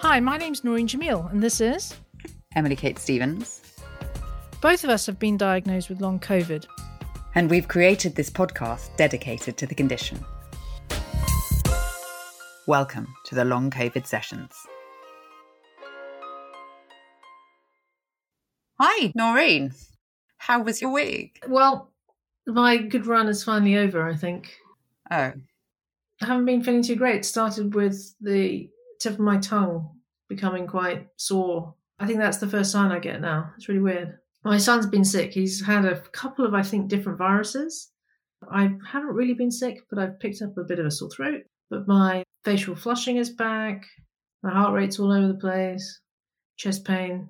Hi, my name's Noreen Jamil, and this is Emily Kate Stevens. Both of us have been diagnosed with long COVID. And we've created this podcast dedicated to the condition. Welcome to the Long COVID Sessions. Hi, Noreen. How was your week? Well, my good run is finally over, I think. Oh. I haven't been feeling too great. Started with the tip of my tongue becoming quite sore. I think that's the first sign I get now. It's really weird. My son's been sick. He's had a couple of, I think, different viruses. I haven't really been sick, but I've picked up a bit of a sore throat. But my facial flushing is back. My heart rate's all over the place. Chest pain.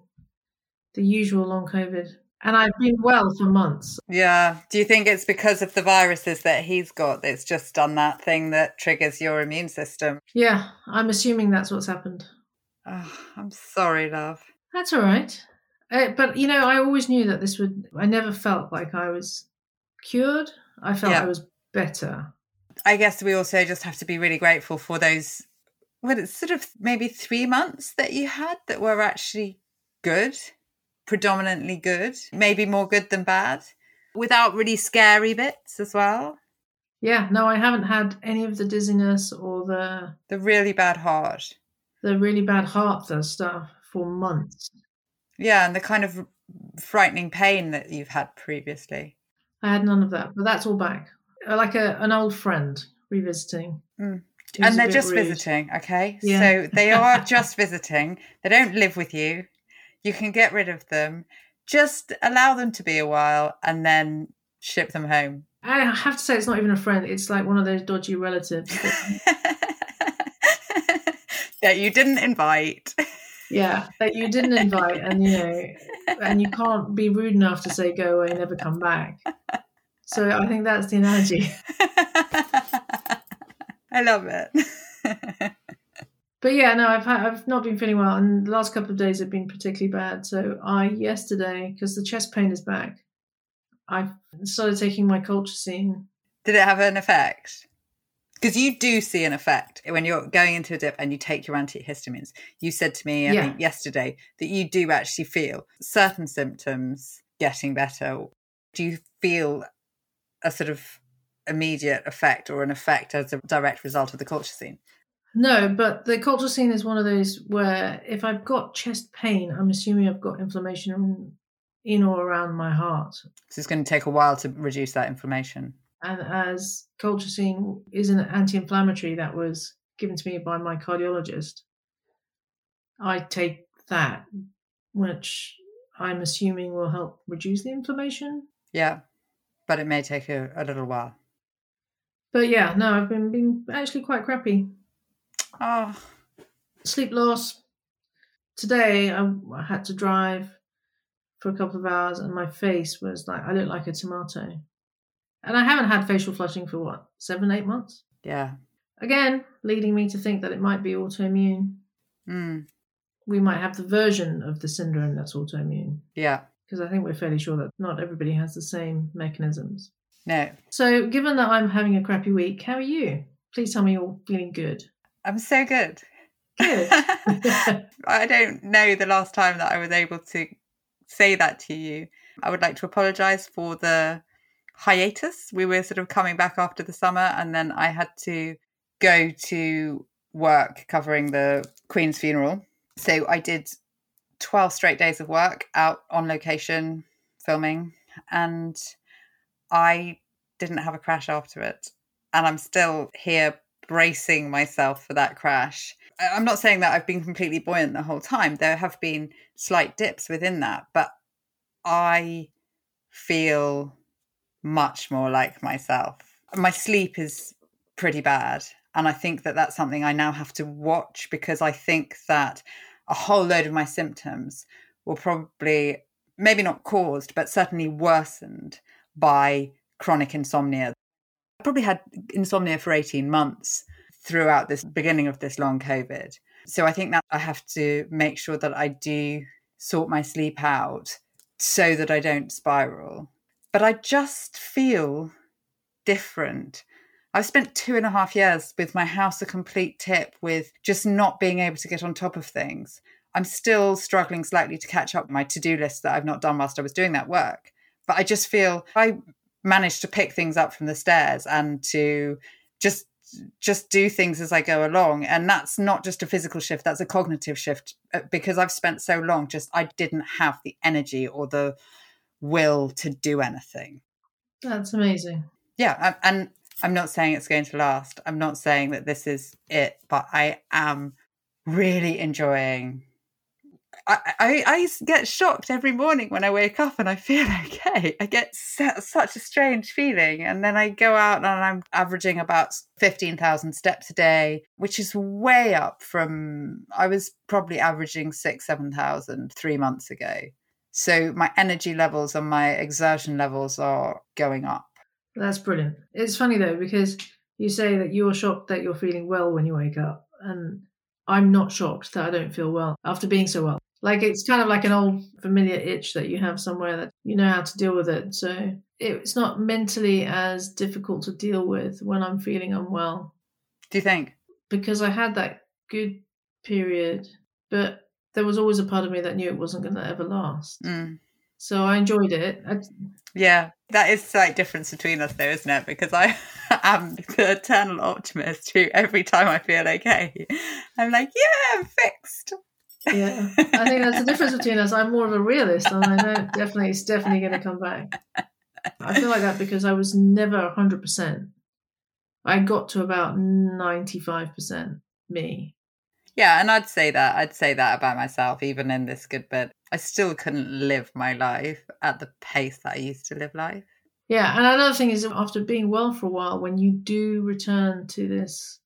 The usual long COVID. And I've been well for months. Yeah. Do you think it's because of the viruses that he's got that's just done that thing that triggers your immune system? Yeah, I'm assuming that's what's happened. Oh, I'm sorry, love. That's all right. Uh, but you know, I always knew that this would. I never felt like I was cured. I felt Yeah. I was better. I guess we also just have to be really grateful for those, what it's sort of maybe three months that you had that were actually good, predominantly good, maybe more good than bad, without really scary bits as well. Yeah, no, I haven't had any of the dizziness or the The really bad heart. the really bad heart stuff for months. Yeah, and the kind of frightening pain that you've had previously. I had none of that, but that's all back. Uh, Like a an old friend revisiting. Mm. and they're just rude. visiting, okay? Yeah. So they are just visiting. They don't live with you. You can get rid of them. Just allow them to be a while and then ship them home. I have to say, it's not even a friend. It's like one of those dodgy relatives. that- you didn't invite. yeah, that you didn't invite, and you know, and you can't be rude enough to say go away, never come back. So I think that's the analogy. I love it. But yeah, no, I've had, I've not been feeling well, and the last couple of days have been particularly bad. So I yesterday, because the chest pain is back, I started taking my colchicine. Did it have an effect? Because you do see an effect when you're going into a dip and you take your antihistamines. You said to me, I Yeah. think yesterday, that you do actually feel certain symptoms getting better. Do you feel a sort of immediate effect or an effect as a direct result of the colchicine? No, but the colchicine is one of those where if I've got chest pain, I'm assuming I've got inflammation in or around my heart. So it's going to take a while to reduce that inflammation. And as colchicine is an anti-inflammatory that was given to me by my cardiologist, I take that, which I'm assuming will help reduce the inflammation. Yeah, but it may take a, a little while. But yeah, no, I've been been actually quite crappy. Oh, Sleep loss. Today I, I had to drive for a couple of hours, and my face was like I looked like a tomato. And I haven't had facial flushing for what seven, eight months. yeah. Again, leading me to think that it might be autoimmune. Mm, We might have the version of the syndrome that's autoimmune, yeah. because I think we're fairly sure that not everybody has the same mechanisms. No, So, given that I'm having a crappy week, how are you? Please tell me you're feeling good. I'm so good. Good. I don't know the last time that I was able to say that to you. I would like to apologize for the hiatus. We were sort of coming back after the summer, and then I had to go to work covering the Queen's funeral. So I did 12 straight days of work out on location filming, and I didn't have a crash after it. And I'm still here bracing myself for that crash. I'm not saying that I've been completely buoyant the whole time. There have been slight dips within that, but I feel much more like myself. My sleep is pretty bad. And I think that that's something I now have to watch because I think that a whole load of my symptoms will probably, maybe not caused, but certainly worsened by chronic insomnia. I probably had insomnia for 18 months throughout this beginning of this long COVID. So I think that I have to make sure that I do sort my sleep out so that I don't spiral. But I just feel different. I've spent two and a half years with my house a complete tip with just not being able to get on top of things. I'm still struggling slightly to catch up my to do list that I've not done whilst I was doing that work. But I just feel I managed to pick things up from the stairs and to just just do things as I go along. And that's not just a physical shift, that's a cognitive shift uh, because I've spent so long just I didn't have the energy or the will to do anything. That's amazing. Yeah. And I'm not saying it's going to last. I'm not saying that this is it, but I am really enjoying I, I, I get shocked every morning when I wake up and I feel okay. I get such a strange feeling. And then I go out and I'm averaging about 15,000 steps a day, which is way up from, I was probably averaging six, 7,000 three months ago. So my energy levels and my exertion levels are going up. That's brilliant. It's funny though, because you say that you're shocked that you're feeling well when you wake up. And I'm not shocked that I don't feel well after being so well. Like it's kind of like an old familiar itch that you have somewhere that you know how to deal with it. So it's not mentally as difficult to deal with when I'm feeling unwell. Do you think? Because I had that good period, but there was always a part of me that knew it wasn't going to ever last. Mm. So I enjoyed it. I... Yeah, that is slight difference between us, though, isn't it? Because I am the eternal optimist who, every time I feel okay, I'm like, yeah, I'm fixed. Yeah, I think that's the difference between us. I'm more of a realist, and I know definitely it's definitely going to come back. I feel like that because I was never 100. percent I got to about 95 percent me. Yeah, and I'd say that. I'd say that about myself, even in this good bit. I still couldn't live my life at the pace that I used to live life. Yeah, and another thing is after being well for a while, when you do return to this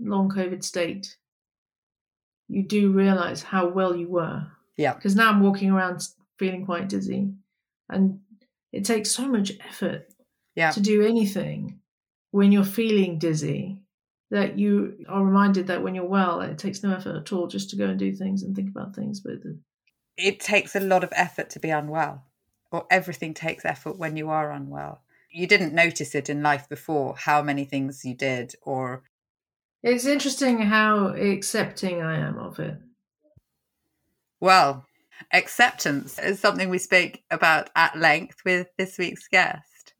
long COVID state, you do realize how well you were. Yeah. Because now I'm walking around feeling quite dizzy. And it takes so much effort yeah. to do anything when you're feeling dizzy that you are reminded that when you're well, it takes no effort at all just to go and do things and think about things. But the... it takes a lot of effort to be unwell, or everything takes effort when you are unwell. You didn't notice it in life before, how many things you did, or it's interesting how accepting I am of it. Well, acceptance is something we speak about at length with this week's guest.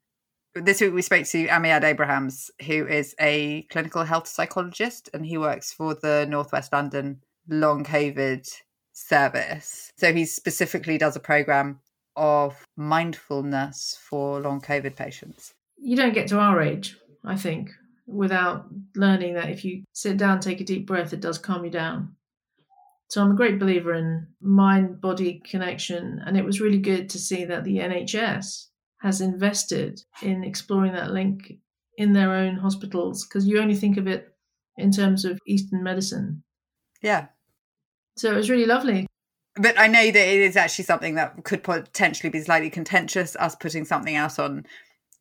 This week we spoke to Amiad Abrahams, who is a clinical health psychologist and he works for the Northwest London Long COVID service. So he specifically does a program of mindfulness for long COVID patients. You don't get to our age, I think, without learning that if you sit down, take a deep breath, it does calm you down. So I'm a great believer in mind body connection. And it was really good to see that the NHS has invested in exploring that link in their own hospitals because you only think of it in terms of Eastern medicine. Yeah. So it was really lovely. But I know that it is actually something that could potentially be slightly contentious, us putting something else on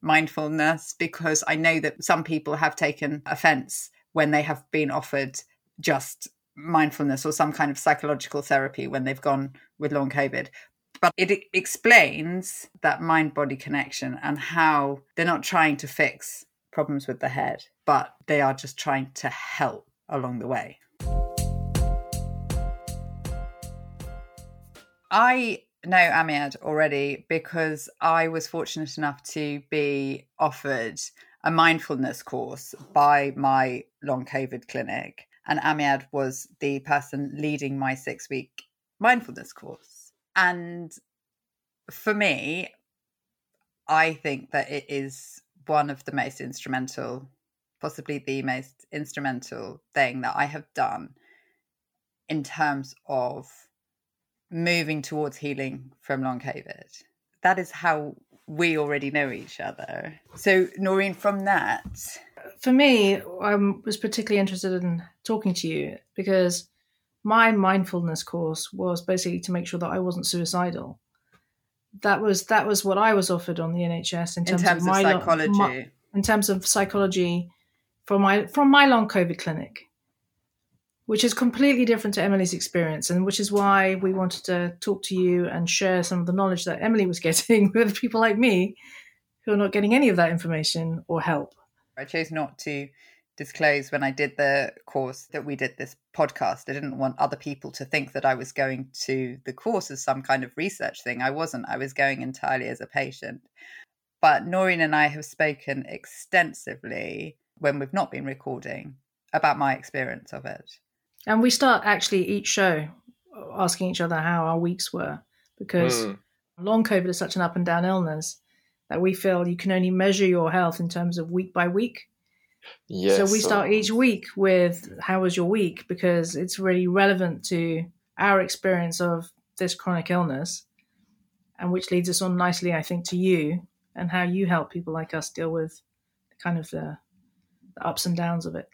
mindfulness because I know that some people have taken offense when they have been offered just mindfulness or some kind of psychological therapy when they've gone with long COVID. But it explains that mind body connection and how they're not trying to fix problems with the head, but they are just trying to help along the way. I know Amiad already because I was fortunate enough to be offered a mindfulness course by my long COVID clinic. And Amiad was the person leading my six week mindfulness course. And for me, I think that it is one of the most instrumental, possibly the most instrumental thing that I have done in terms of moving towards healing from long COVID. That is how we already know each other. So, Noreen, from that. For me, I was particularly interested in talking to you because my mindfulness course was basically to make sure that I wasn't suicidal. That was that was what I was offered on the NHS in terms, in terms of, my, psychology. My, in terms of psychology from my from my long COVID clinic which is completely different to Emily's experience, and which is why we wanted to talk to you and share some of the knowledge that Emily was getting with people like me who are not getting any of that information or help. I chose not to disclose when I did the course that we did this podcast. I didn't want other people to think that I was going to the course as some kind of research thing. I wasn't. I was going entirely as a patient. But Noreen and I have spoken extensively when we've not been recording about my experience of it. And we start actually each show asking each other how our weeks were because mm. long COVID is such an up and down illness that we feel you can only measure your health in terms of week by week. Yes. So we start each week with how was your week because it's really relevant to our experience of this chronic illness and which leads us on nicely I think to you and how you help people like us deal with kind of the, the ups and downs of it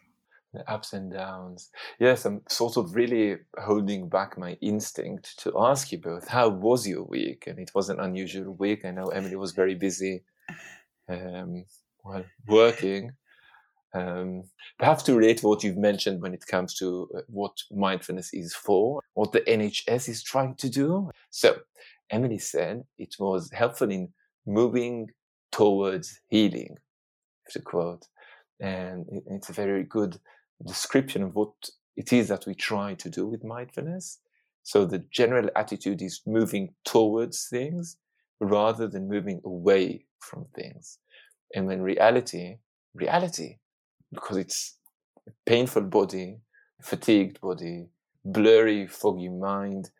ups and downs. Yes, I'm sort of really holding back my instinct to ask you both, how was your week? And it was an unusual week. I know Emily was very busy, um, well, working. Um, perhaps to relate what you've mentioned when it comes to uh, what mindfulness is for, what the NHS is trying to do. So, Emily said it was helpful in moving towards healing, to quote. And it's a very good description of what it is that we try to do with mindfulness. So the general attitude is moving towards things rather than moving away from things. And when reality, reality, because it's a painful body, fatigued body, blurry, foggy mind,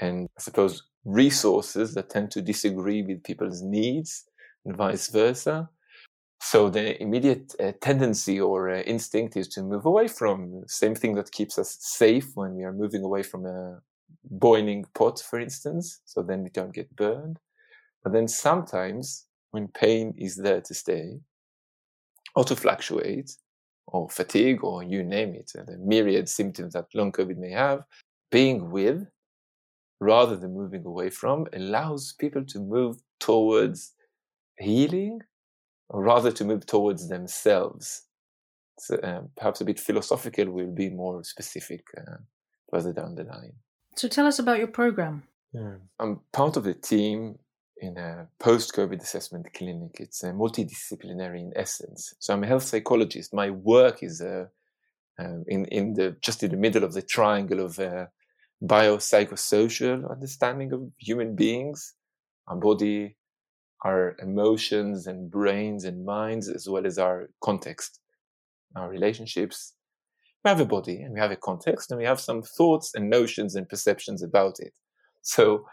and I suppose resources that tend to disagree with people's needs and vice versa, so the immediate uh, tendency or uh, instinct is to move away from same thing that keeps us safe when we are moving away from a boiling pot, for instance. So then we don't get burned. But then sometimes when pain is there to stay or to fluctuate or fatigue or you name it, uh, the myriad symptoms that long COVID may have, being with rather than moving away from allows people to move towards healing or rather to move towards themselves. So, uh, perhaps a bit philosophical, we'll be more specific uh, further down the line. So tell us about your program. Yeah. I'm part of the team in a post-COVID assessment clinic. It's a multidisciplinary in essence. So I'm a health psychologist. My work is uh, uh, in in the just in the middle of the triangle of uh, biopsychosocial understanding of human beings, our body, our emotions and brains and minds, as well as our context, our relationships. We have a body and we have a context and we have some thoughts and notions and perceptions about it. So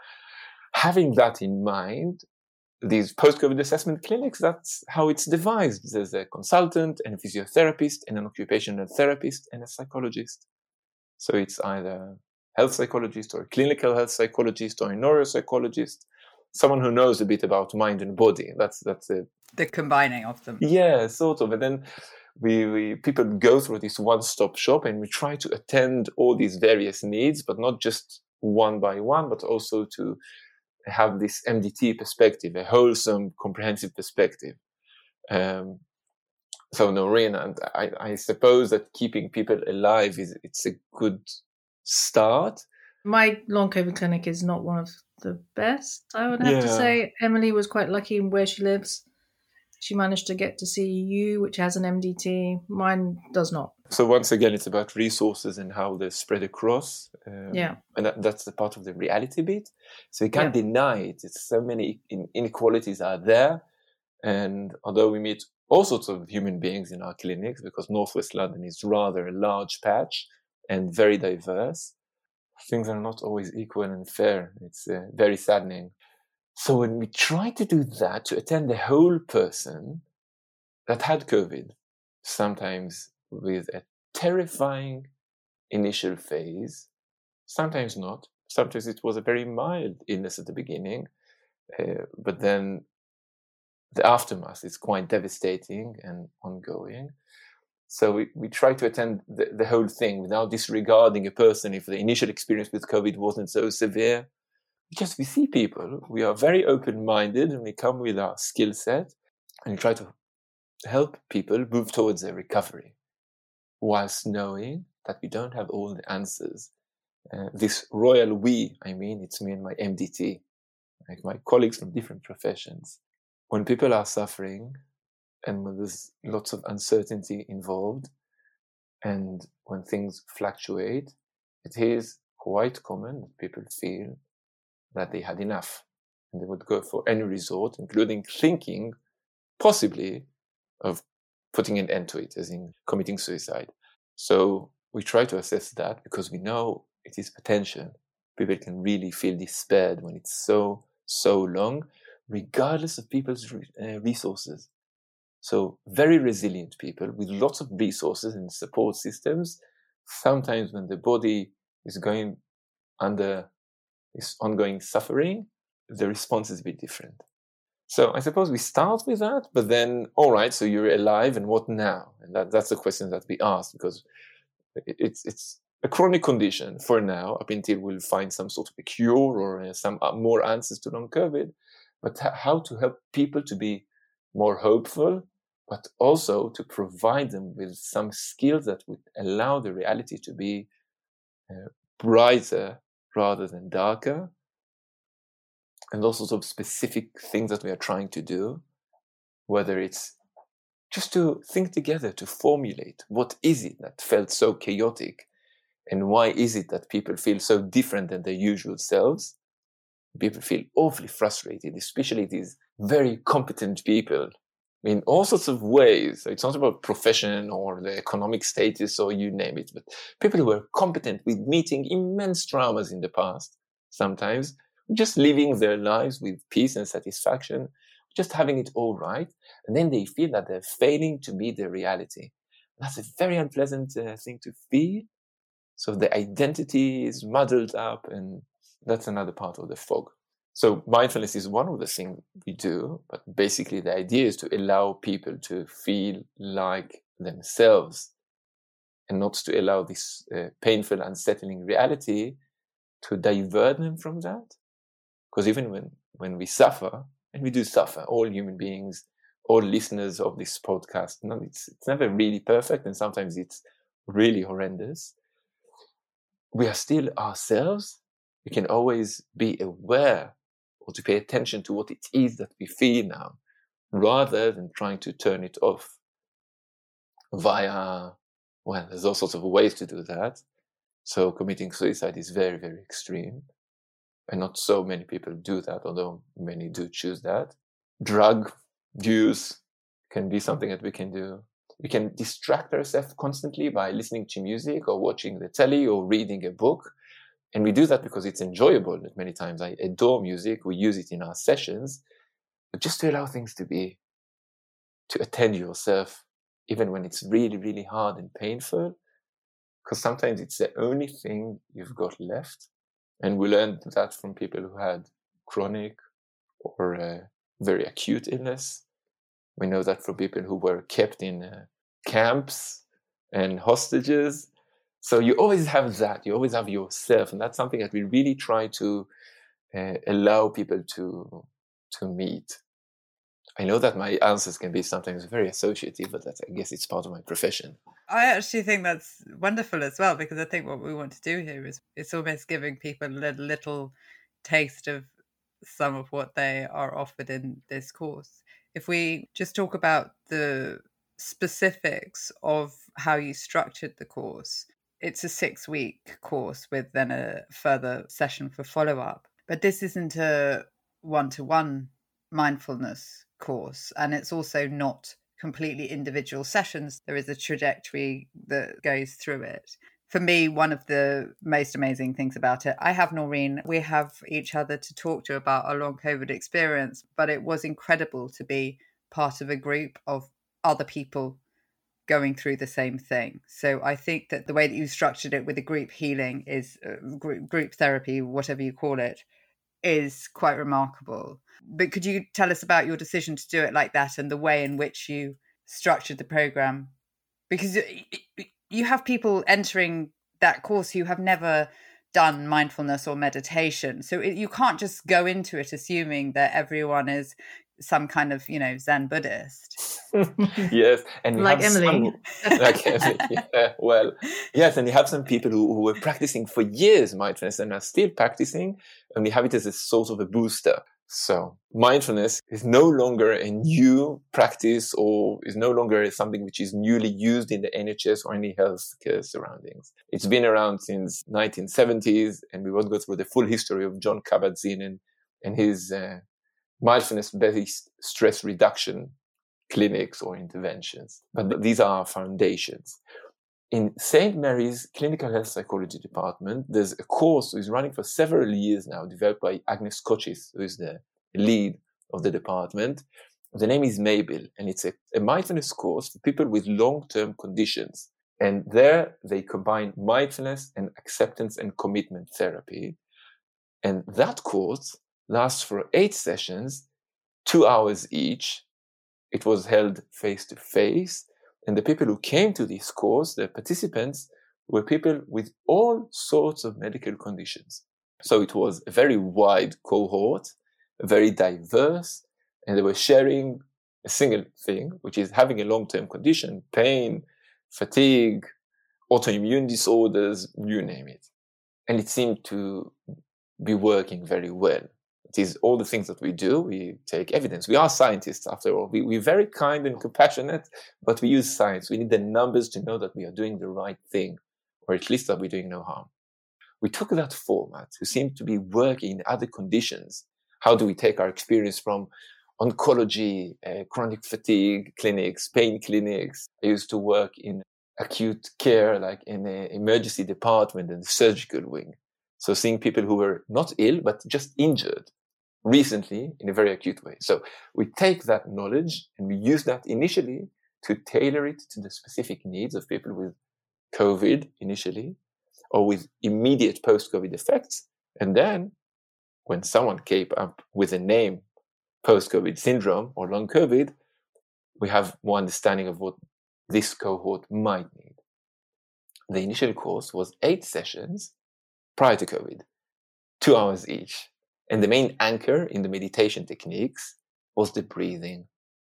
having that in mind, these post-COVID assessment clinics, that's how it's devised. There's a consultant and a physiotherapist and an occupational therapist and a psychologist. So it's either health psychologist or clinical health psychologist or a neuropsychologist someone who knows a bit about mind and body. That's that's it. The combining of them. Yeah, sort of. And then we, we people go through this one-stop shop and we try to attend all these various needs, but not just one by one, but also to have this MDT perspective, a wholesome, comprehensive perspective. Um, so Noreen, and I, I suppose that keeping people alive is it's a good start. My long COVID clinic is not one of the best, I would have yeah. to say. Emily was quite lucky in where she lives. She managed to get to see you, which has an MDT. Mine does not. So once again, it's about resources and how they're spread across. Um, yeah, and that, that's the part of the reality bit. So you can't yeah. deny it. It's so many inequalities are there, and although we meet all sorts of human beings in our clinics, because Northwest London is rather a large patch and very diverse, things are not always equal and fair. It's uh, very saddening. So when we try to do that, to attend the whole person that had COVID, sometimes with a terrifying initial phase, sometimes not. Sometimes it was a very mild illness at the beginning, uh, but then the aftermath is quite devastating and ongoing. So we, we try to attend the, the whole thing without disregarding a person if the initial experience with COVID wasn't so severe. Because we see people, we are very open minded and we come with our skill set and we try to help people move towards their recovery whilst knowing that we don't have all the answers. Uh, this royal we, I mean, it's me and my MDT, like my colleagues from different professions. When people are suffering, and when there's lots of uncertainty involved, and when things fluctuate, it is quite common that people feel that they had enough and they would go for any resort, including thinking possibly of putting an end to it, as in committing suicide. So we try to assess that because we know it is potential. People can really feel despaired when it's so, so long, regardless of people's uh, resources. So very resilient people with lots of resources and support systems. Sometimes when the body is going under this ongoing suffering, the response is a bit different. So I suppose we start with that, but then, all right, so you're alive and what now? And that, that's the question that we ask because it's, it's a chronic condition for now, up until we'll find some sort of a cure or uh, some uh, more answers to long COVID. But how to help people to be more hopeful but also to provide them with some skills that would allow the reality to be uh, brighter rather than darker. And all sorts of specific things that we are trying to do, whether it's just to think together, to formulate what is it that felt so chaotic and why is it that people feel so different than their usual selves? People feel awfully frustrated, especially these very competent people in all sorts of ways. It's not about profession or the economic status or you name it, but people who were competent with meeting immense traumas in the past, sometimes just living their lives with peace and satisfaction, just having it all right. And then they feel that they're failing to meet the reality. That's a very unpleasant uh, thing to feel. So the identity is muddled up and that's another part of the fog. So mindfulness is one of the things we do, but basically the idea is to allow people to feel like themselves and not to allow this uh, painful, unsettling reality to divert them from that. Because even when, when we suffer, and we do suffer, all human beings, all listeners of this podcast, no, it's, it's never really perfect and sometimes it's really horrendous. We are still ourselves. We can always be aware or to pay attention to what it is that we feel now, rather than trying to turn it off via, well, there's all sorts of ways to do that. So committing suicide is very, very extreme. And not so many people do that, although many do choose that. Drug use can be something that we can do. We can distract ourselves constantly by listening to music or watching the telly or reading a book. And we do that because it's enjoyable. Many times I adore music. We use it in our sessions, but just to allow things to be, to attend yourself, even when it's really, really hard and painful, because sometimes it's the only thing you've got left. And we learned that from people who had chronic or very acute illness. We know that from people who were kept in uh, camps and hostages so you always have that. You always have yourself, and that's something that we really try to uh, allow people to to meet. I know that my answers can be sometimes very associative, but I guess it's part of my profession. I actually think that's wonderful as well because I think what we want to do here is it's almost giving people a little taste of some of what they are offered in this course. If we just talk about the specifics of how you structured the course, it's a six week course with then a further session for follow up. But this isn't a one to one mindfulness course, and it's also not completely individual sessions. There is a trajectory that goes through it. For me, one of the most amazing things about it, I have Noreen. We have each other to talk to about our long COVID experience, but it was incredible to be part of a group of other people going through the same thing. So I think that the way that you structured it with the group healing is uh, group, group therapy, whatever you call it, is quite remarkable. But could you tell us about your decision to do it like that and the way in which you structured the program? Because you have people entering that course who have never done mindfulness or meditation. So you can't just go into it assuming that everyone is some kind of you know Zen Buddhist. yes, and like Emily. Some, like Emily. Yeah, well, yes, and you have some people who, who were practicing for years mindfulness and are still practicing, and we have it as a sort of a booster. So mindfulness is no longer a new practice or is no longer something which is newly used in the NHS or any healthcare surroundings. It's been around since 1970s and we won't go through the full history of John Kabat-Zinn and, and his uh, mindfulness-based stress reduction clinics or interventions. But these are foundations in St. Mary's Clinical Health Psychology Department, there's a course which is running for several years now, developed by Agnes Kochis, who is the lead of the department. The name is Mabel, and it's a, a mindfulness course for people with long-term conditions. And there they combine mindfulness and acceptance and commitment therapy. And that course lasts for eight sessions, two hours each. It was held face to face and the people who came to this course, the participants, were people with all sorts of medical conditions. So it was a very wide cohort, very diverse, and they were sharing a single thing, which is having a long-term condition, pain, fatigue, autoimmune disorders, you name it. And it seemed to be working very well. It is all the things that we do. We take evidence. We are scientists, after all. We, we're very kind and compassionate, but we use science. We need the numbers to know that we are doing the right thing, or at least that we're doing no harm. We took that format, who seemed to be working in other conditions. How do we take our experience from oncology, uh, chronic fatigue clinics, pain clinics? I used to work in acute care, like in an emergency department and the surgical wing. So seeing people who were not ill, but just injured recently in a very acute way. So we take that knowledge and we use that initially to tailor it to the specific needs of people with COVID initially or with immediate post COVID effects. And then when someone came up with a name post COVID syndrome or long COVID, we have more understanding of what this cohort might need. The initial course was eight sessions prior to COVID, two hours each. And the main anchor in the meditation techniques was the breathing.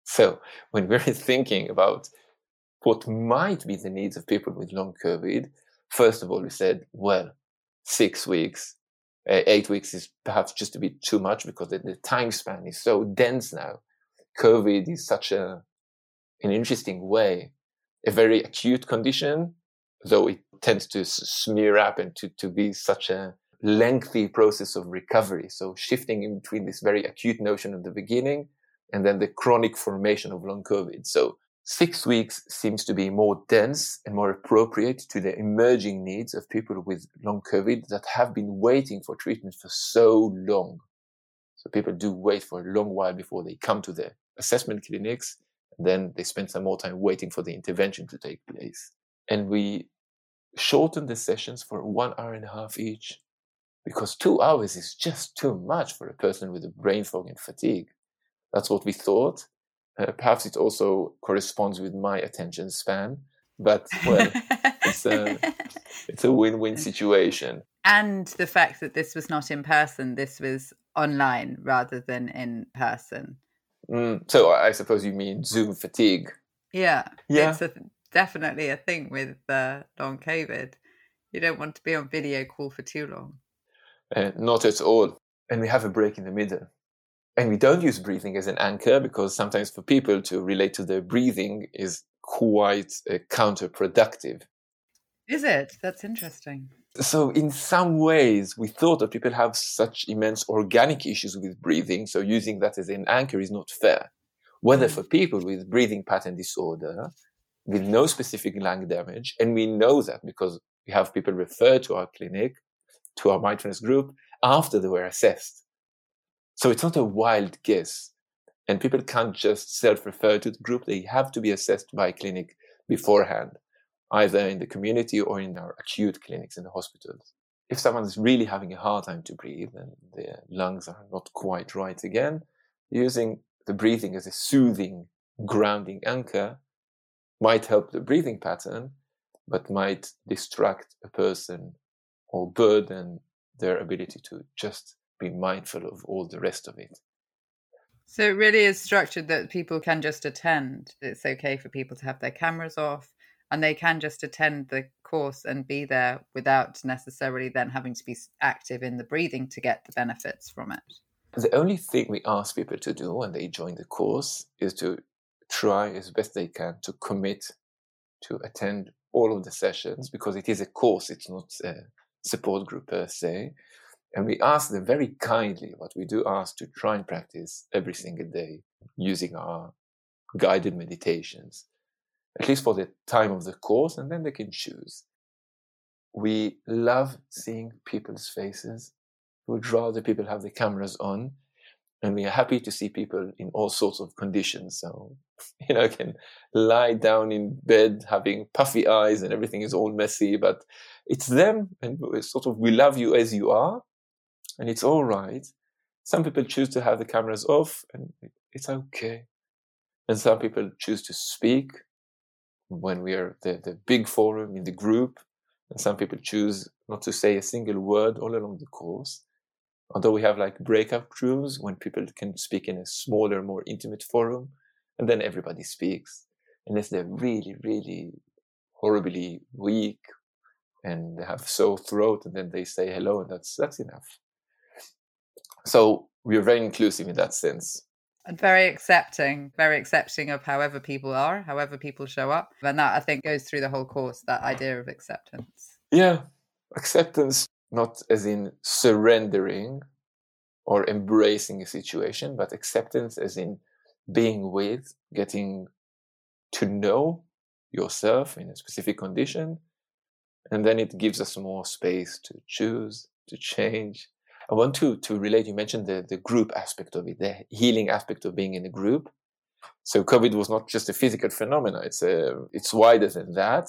So when we're thinking about what might be the needs of people with long COVID, first of all, we said, well, six weeks, uh, eight weeks is perhaps just a bit too much because the, the time span is so dense now. COVID is such a, an interesting way, a very acute condition, though it tends to smear up and to, to be such a lengthy process of recovery. So shifting in between this very acute notion at the beginning and then the chronic formation of long COVID. So six weeks seems to be more dense and more appropriate to the emerging needs of people with long COVID that have been waiting for treatment for so long. So people do wait for a long while before they come to the assessment clinics. And then they spend some more time waiting for the intervention to take place. And we shorten the sessions for one hour and a half each because two hours is just too much for a person with a brain fog and fatigue. That's what we thought. Uh, perhaps it also corresponds with my attention span, but well, it's a it's a win-win situation. And the fact that this was not in person, this was online rather than in person. Mm, so I suppose you mean Zoom fatigue. Yeah, yeah. It's a, definitely a thing with uh, long COVID. You don't want to be on video call for too long. Uh, not at all. And we have a break in the middle. And we don't use breathing as an anchor because sometimes for people to relate to their breathing is quite uh, counterproductive. Is it? That's interesting. So, in some ways, we thought that people have such immense organic issues with breathing, so using that as an anchor is not fair. Whether mm. for people with breathing pattern disorder, with no specific lung damage, and we know that because we have people referred to our clinic to our mindfulness group after they were assessed. So it's not a wild guess. And people can't just self refer to the group. They have to be assessed by a clinic beforehand, either in the community or in our acute clinics in the hospitals. If someone's really having a hard time to breathe and their lungs are not quite right again, using the breathing as a soothing, grounding anchor might help the breathing pattern, but might distract a person or and their ability to just be mindful of all the rest of it. So it really is structured that people can just attend. It's okay for people to have their cameras off and they can just attend the course and be there without necessarily then having to be active in the breathing to get the benefits from it. The only thing we ask people to do when they join the course is to try as best they can to commit to attend all of the sessions because it is a course, it's not a support group per se. And we ask them very kindly what we do ask to try and practice every single day using our guided meditations, at least for the time of the course, and then they can choose. We love seeing people's faces. We would rather people have the cameras on. And we are happy to see people in all sorts of conditions. So, you know, I can lie down in bed having puffy eyes and everything is all messy, but it's them and sort of we love you as you are and it's all right. Some people choose to have the cameras off and it's okay. And some people choose to speak when we are the, the big forum in the group. And some people choose not to say a single word all along the course. Although we have like breakout rooms when people can speak in a smaller, more intimate forum, and then everybody speaks, unless they're really, really horribly weak and they have sore throat, and then they say hello, and that's that's enough. So we're very inclusive in that sense. And very accepting, very accepting of however people are, however people show up. And that I think goes through the whole course, that idea of acceptance. Yeah. Acceptance, not as in surrendering or embracing a situation, but acceptance as in being with, getting to know yourself in a specific condition. And then it gives us more space to choose, to change, I want to to relate. You mentioned the the group aspect of it, the healing aspect of being in a group. So COVID was not just a physical phenomenon; it's a it's wider than that.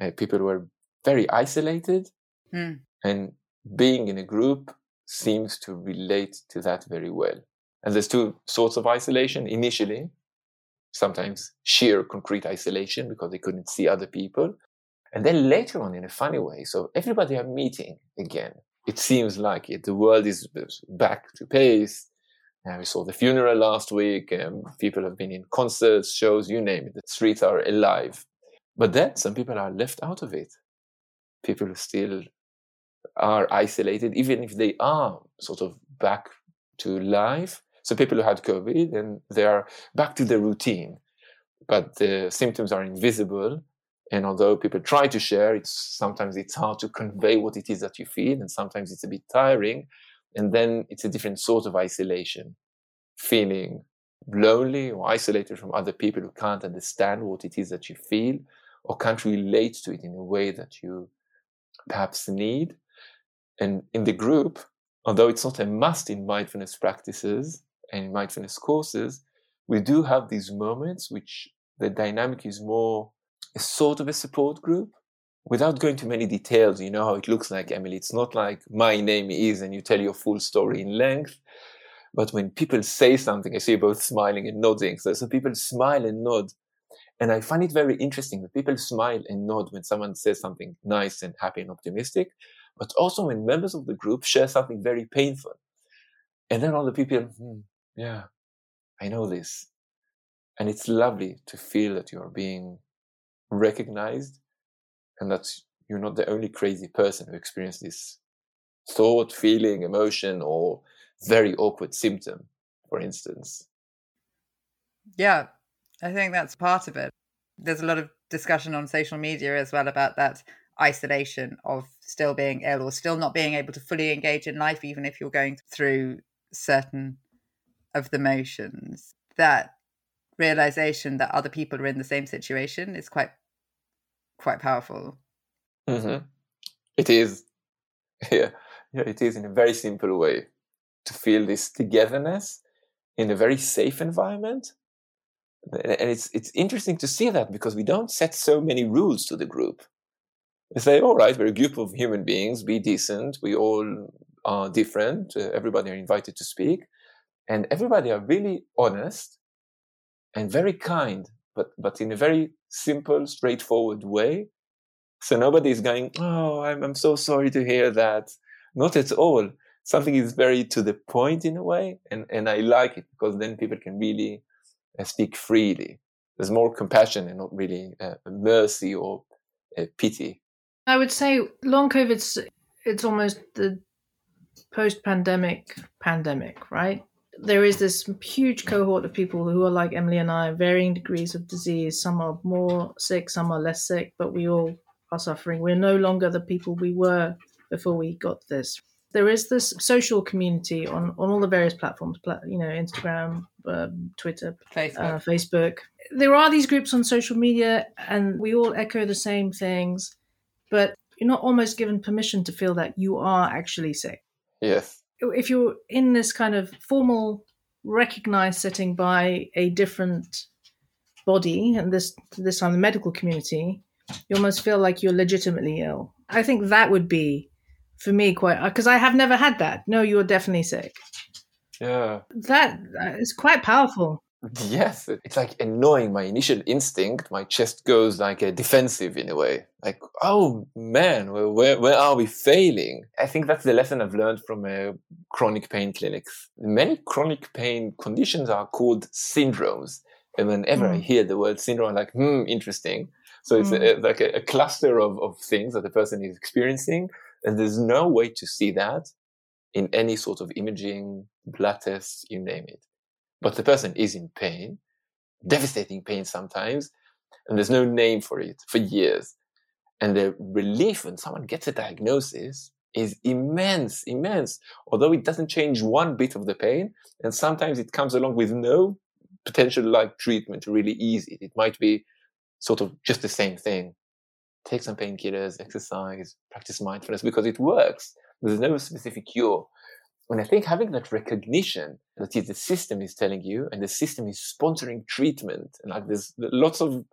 Uh, people were very isolated, mm. And being in a group seems to relate to that very well. And there's two sorts of isolation. Initially, sometimes sheer concrete isolation because they couldn't see other people. And then later on, in a funny way, so everybody are meeting again it seems like it. The world is back to pace. Uh, we saw the funeral last week. Um, people have been in concerts, shows, you name it. The streets are alive. But then some people are left out of it. People still are isolated, even if they are sort of back to life. So people who had COVID and they are back to their routine, but the symptoms are invisible. And although people try to share it's sometimes it's hard to convey what it is that you feel and sometimes it's a bit tiring. And then it's a different sort of isolation feeling lonely or isolated from other people who can't understand what it is that you feel or can't relate to it in a way that you perhaps need and in the group although it's not a must in mindfulness practices and in mindfulness courses we do have these moments which the dynamic is more a sort of a support group without going to many details. You know how it looks like emily. It's not like my name is and you tell your full story in length but when people say something i see you both smiling and nodding. So, so people smile and nod. And i find it very interesting that people smile and nod when someone says something nice and happy and optimistic but also when members of the group share something very painful and then all the people hmm, yeah i know this and it's lovely to feel that you're being recognized and that you're not the only crazy person who experienced this thought, feeling, emotion, or very awkward symptom, for instance. Yeah, I think that's part of it. There's a lot of discussion on social media as well about that isolation of still being ill or still not being able to fully engage in life, even if you're going through certain of the motions. That realization that other people are in the same situation is quite quite powerful. Mm-hmm. It is, yeah, yeah, it is in a very simple way to feel this togetherness in a very safe environment. And it's it's interesting to see that because we don't set so many rules to the group. We say, all right, we're a group of human beings, be decent. We all are different. Uh, everybody are invited to speak, and everybody are really honest and very kind, but but in a very simple, straightforward way. So nobody is going, "Oh, I'm I'm so sorry to hear that." Not at all. Something is very to the point in a way, and and I like it because then people can really uh, speak freely. There's more compassion and not really uh, mercy or uh, pity. I would say long COVID's it's almost the post pandemic pandemic, right? There is this huge cohort of people who are like Emily and I, varying degrees of disease. Some are more sick, some are less sick, but we all are suffering. We're no longer the people we were before we got this. There is this social community on, on all the various platforms, you know, Instagram, um, Twitter, Facebook. Uh, Facebook. There are these groups on social media, and we all echo the same things, but you're not almost given permission to feel that you are actually sick. Yes. If you're in this kind of formal, recognized setting by a different body, and this this time the medical community, you almost feel like you're legitimately ill. I think that would be, for me, quite uh, because I have never had that. No, you're definitely sick. Yeah. That uh, is quite powerful. Yes, it's like annoying. My initial instinct, my chest goes like a defensive in a way. Like, oh man, where, where, where are we failing? I think that's the lesson I've learned from uh, chronic pain clinics. Many chronic pain conditions are called syndromes. And whenever mm. I hear the word syndrome, I'm like, hmm, interesting. So it's mm. a, like a, a cluster of, of things that the person is experiencing. And there's no way to see that in any sort of imaging, blood tests, you name it. But the person is in pain, devastating pain sometimes, and there's no name for it for years. And the relief when someone gets a diagnosis is immense, immense. Although it doesn't change one bit of the pain, and sometimes it comes along with no potential like treatment, to really easy. It might be sort of just the same thing. Take some painkillers, exercise, practice mindfulness because it works. There's no specific cure. And I think having that recognition that the system is telling you and the system is sponsoring treatment and like there's lots of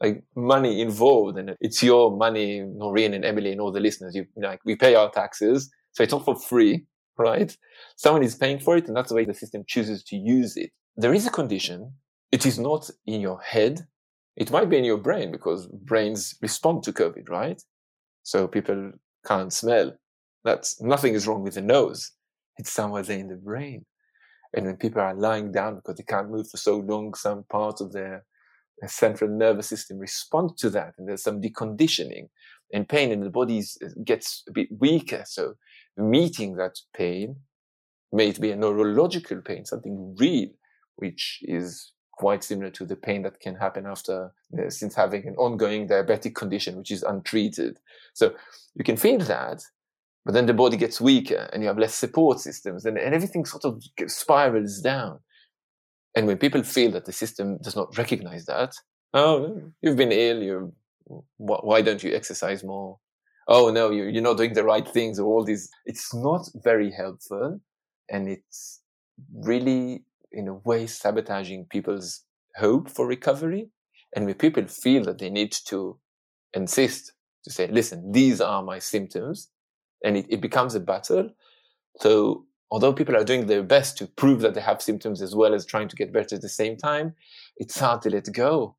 like money involved and it's your money, Noreen and Emily and all the listeners. You like we pay our taxes, so it's not for free, right? Someone is paying for it, and that's the way the system chooses to use it. There is a condition. It is not in your head. It might be in your brain because brains respond to COVID, right? So people can't smell that's nothing is wrong with the nose. It's somewhere there in the brain. And when people are lying down because they can't move for so long, some parts of their, their central nervous system respond to that. And there's some deconditioning and pain in the body gets a bit weaker. So meeting that pain may it be a neurological pain, something real, which is quite similar to the pain that can happen after uh, since having an ongoing diabetic condition, which is untreated. So you can feel that but then the body gets weaker and you have less support systems and, and everything sort of spirals down. And when people feel that the system does not recognize that, oh, you've been ill, you why don't you exercise more? Oh no, you, you're not doing the right things or all these. It's not very helpful and it's really in a way sabotaging people's hope for recovery. And when people feel that they need to insist to say, listen, these are my symptoms and it, it becomes a battle. So although people are doing their best to prove that they have symptoms as well as trying to get better at the same time, it's hard to let go.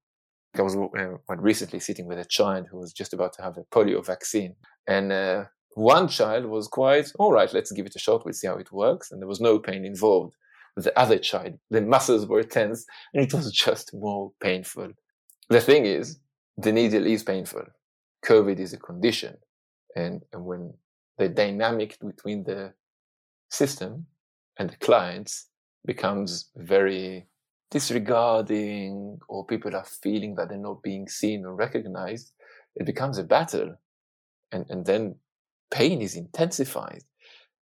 I was uh, recently sitting with a child who was just about to have a polio vaccine, and uh, one child was quite all right. Let's give it a shot. We'll see how it works, and there was no pain involved. The other child, the muscles were tense, and it was just more painful. The thing is, the needle is painful. COVID is a condition, and, and when the dynamic between the system and the clients becomes very disregarding or people are feeling that they're not being seen or recognized, it becomes a battle. And, and then pain is intensified.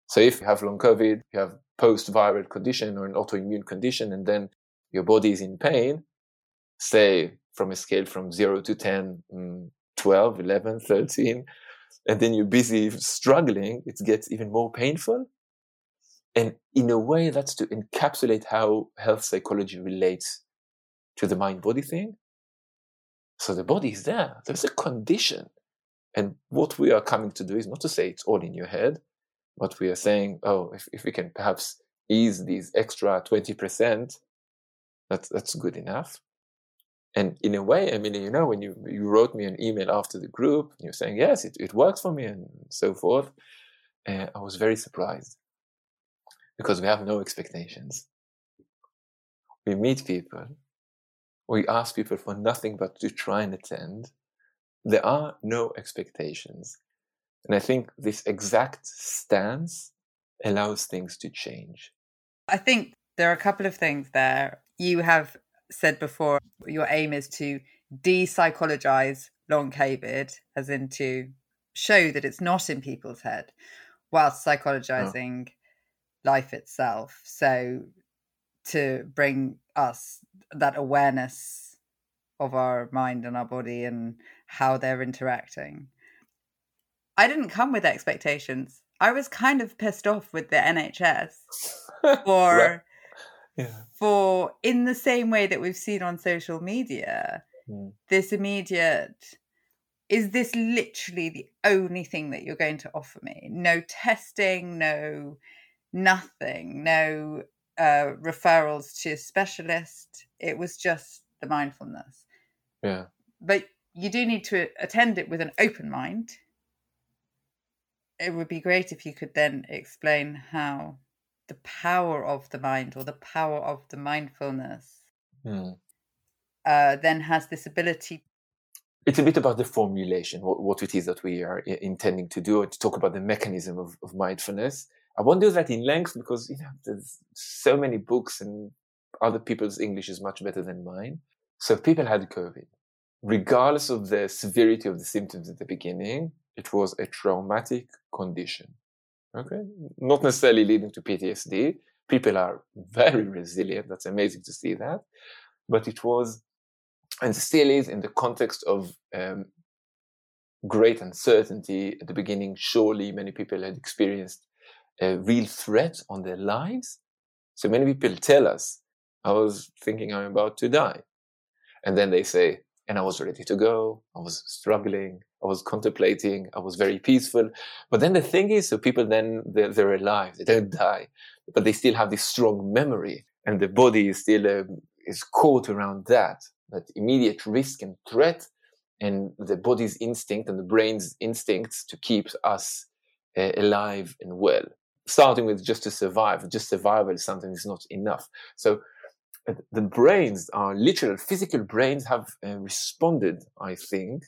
So if you have long COVID, you have post-viral condition or an autoimmune condition, and then your body is in pain, say from a scale from zero to 10, mm, 12, 11, 13, and then you're busy struggling, it gets even more painful. And in a way, that's to encapsulate how health psychology relates to the mind body thing. So the body is there. There's a condition. And what we are coming to do is not to say it's all in your head, but we are saying, oh, if, if we can perhaps ease these extra 20%, that's, that's good enough. And in a way, Emily, you know, when you, you wrote me an email after the group, you're saying, yes, it, it works for me and so forth. Uh, I was very surprised because we have no expectations. We meet people. We ask people for nothing but to try and attend. There are no expectations. And I think this exact stance allows things to change. I think there are a couple of things there. You have said before your aim is to de-psychologize long COVID, as in to show that it's not in people's head, whilst psychologizing oh. life itself. So to bring us that awareness of our mind and our body and how they're interacting. I didn't come with expectations. I was kind of pissed off with the NHS for yeah. for in the same way that we've seen on social media, mm. this immediate is this literally the only thing that you're going to offer me? No testing, no nothing, no uh, referrals to a specialist. It was just the mindfulness. Yeah. But you do need to attend it with an open mind. It would be great if you could then explain how the power of the mind or the power of the mindfulness mm. uh, then has this ability. It's a bit about the formulation, what, what it is that we are intending to do, and to talk about the mechanism of, of mindfulness. I won't do that in length because you know there's so many books and other people's English is much better than mine. So if people had COVID, regardless of the severity of the symptoms at the beginning, it was a traumatic condition. Okay. Not necessarily leading to PTSD. People are very resilient. That's amazing to see that. But it was, and still is in the context of um, great uncertainty at the beginning. Surely many people had experienced a real threat on their lives. So many people tell us, I was thinking I'm about to die. And then they say, and I was ready to go. I was struggling. I was contemplating. I was very peaceful. But then the thing is, so people then, they're, they're alive. They don't die, but they still have this strong memory and the body is still, um, is caught around that, that immediate risk and threat and the body's instinct and the brain's instincts to keep us uh, alive and well. Starting with just to survive, just survival is something is not enough. So uh, the brains, our literal physical brains have uh, responded, I think,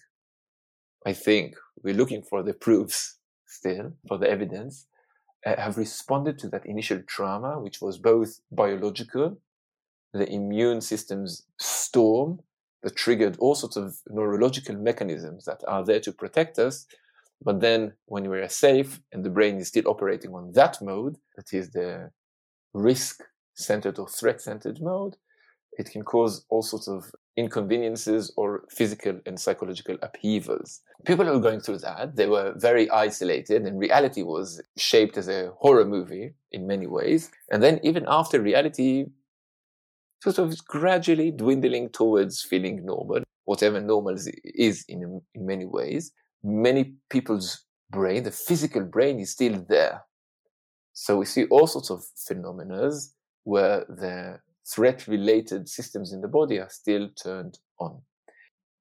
I think we're looking for the proofs still, for the evidence, uh, have responded to that initial trauma, which was both biological, the immune system's storm that triggered all sorts of neurological mechanisms that are there to protect us. But then when we are safe and the brain is still operating on that mode, that is the risk centered or threat centered mode, it can cause all sorts of inconveniences or physical and psychological upheavals. People were going through that. They were very isolated and reality was shaped as a horror movie in many ways. And then even after reality sort of gradually dwindling towards feeling normal, whatever normal is in, in many ways, many people's brain, the physical brain is still there. So we see all sorts of phenomena where the threat related systems in the body are still turned on.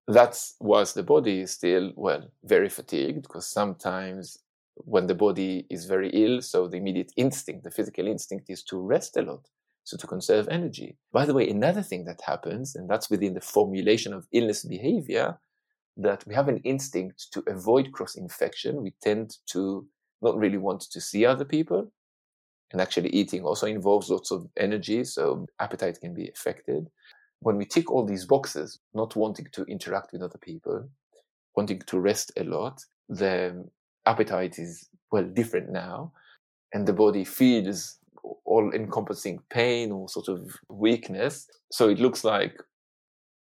That's whilst the body is still, well, very fatigued, because sometimes when the body is very ill, so the immediate instinct, the physical instinct is to rest a lot, so to conserve energy. By the way, another thing that happens, and that's within the formulation of illness behavior, that we have an instinct to avoid cross infection. We tend to not really want to see other people and actually eating also involves lots of energy, so appetite can be affected. When we tick all these boxes, not wanting to interact with other people, wanting to rest a lot, the appetite is, well, different now, and the body feels all encompassing pain or sort of weakness. So it looks like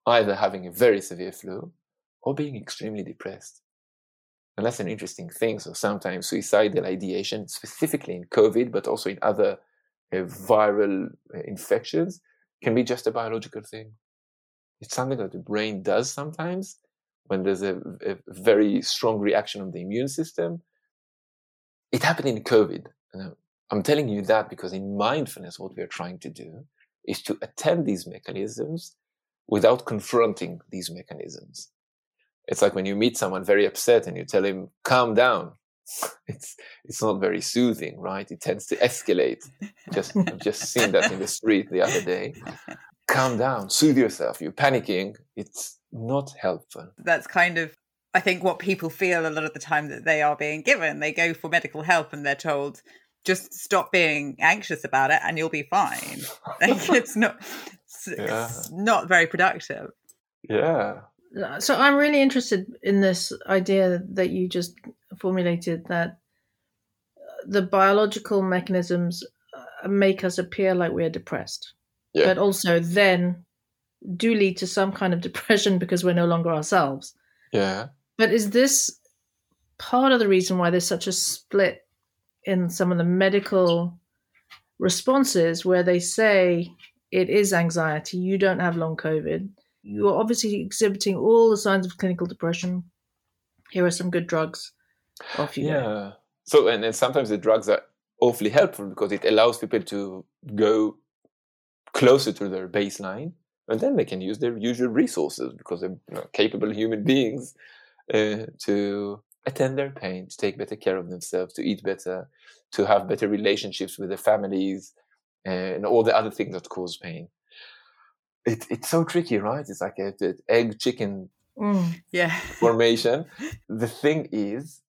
either having a very severe flu or being extremely depressed. And that's an interesting thing. So sometimes suicidal ideation, specifically in COVID, but also in other uh, viral uh, infections, can be just a biological thing. It's something that the brain does sometimes when there's a, a very strong reaction of the immune system. It happened in COVID. I'm telling you that because in mindfulness, what we are trying to do is to attend these mechanisms without confronting these mechanisms it's like when you meet someone very upset and you tell him calm down. It's it's not very soothing right? It tends to escalate. Just I've just seen that in the street the other day. Calm down. Soothe yourself. You're panicking. It's not helpful. That's kind of i think what people feel a lot of the time that they are being given. They go for medical help and they're told just stop being anxious about it and you'll be fine. Like it's not Yeah. not very productive. Yeah. So I'm really interested in this idea that you just formulated that the biological mechanisms uh, make us appear like we're depressed, Yeah. but also then do lead to some kind of depression because we're no longer ourselves. Yeah. But is this part of the reason why there's such a split in some of the medical responses where they say it is anxiety, you don't have long COVID, you're obviously exhibiting all the signs of clinical depression. Here are some good drugs. Off you go. Yeah. So, and then sometimes the drugs are awfully helpful because it allows people to go closer to their baseline and then they can use their usual resources because they're you know, capable human beings uh, to attend their pain, to take better care of themselves, to eat better, to have better relationships with their families, uh, and all the other things that cause pain. It, it's so tricky, right? It's like a, the egg chicken Mm. Yeah. formation. the thing is,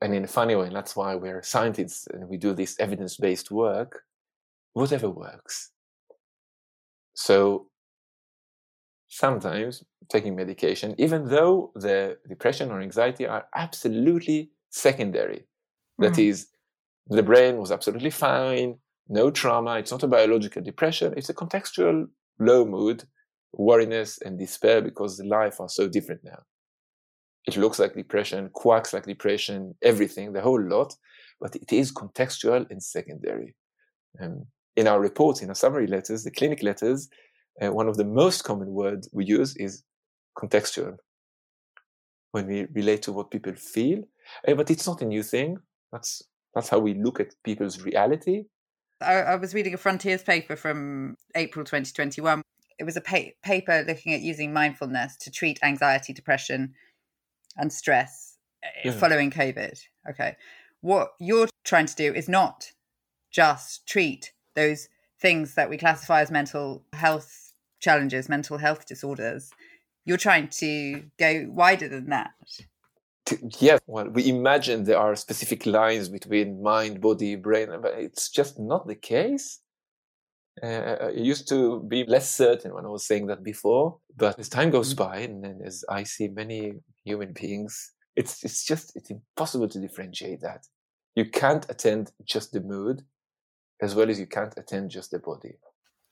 and in a funny way, and that's why we're scientists and we do this evidence based work, whatever works. So sometimes taking medication, even though the depression or anxiety are absolutely secondary, that Mm. is, the brain was absolutely fine, no trauma, it's not a biological depression, it's a contextual low mood, worriness, and despair because life are so different now. It looks like depression, quacks like depression, everything, the whole lot, but it is contextual and secondary. Um, in our reports, in our summary letters, the clinic letters, uh, one of the most common words we use is contextual when we relate to what people feel. Uh, but it's not a new thing. That's that's how we look at people's reality. I, I was reading a Frontiers paper from April 2021. It was a pa- paper looking at using mindfulness to treat anxiety, depression, and stress uh, Yeah. following COVID. Okay. What you're trying to do is not just treat those things that we classify as mental health challenges, mental health disorders. You're trying to go wider than that. T- Yes, well, we imagine there are specific lines between mind, body, brain, but it's just not the case. Uh, I used to be less certain when I was saying that before, but as time goes by, and then as I see many human beings, it's it's just it's impossible to differentiate that. You can't attend just the mood, as well as you can't attend just the body.